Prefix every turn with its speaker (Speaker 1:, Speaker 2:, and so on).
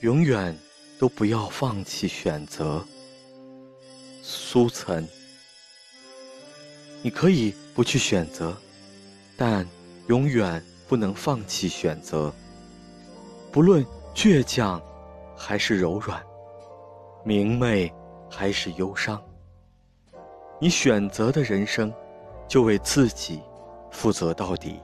Speaker 1: 永远都不要放弃选择。苏岑你可以不去选择但永远不能放弃选择。不论倔强还是柔软明媚还是忧伤你选择的人生就为自己负责到底。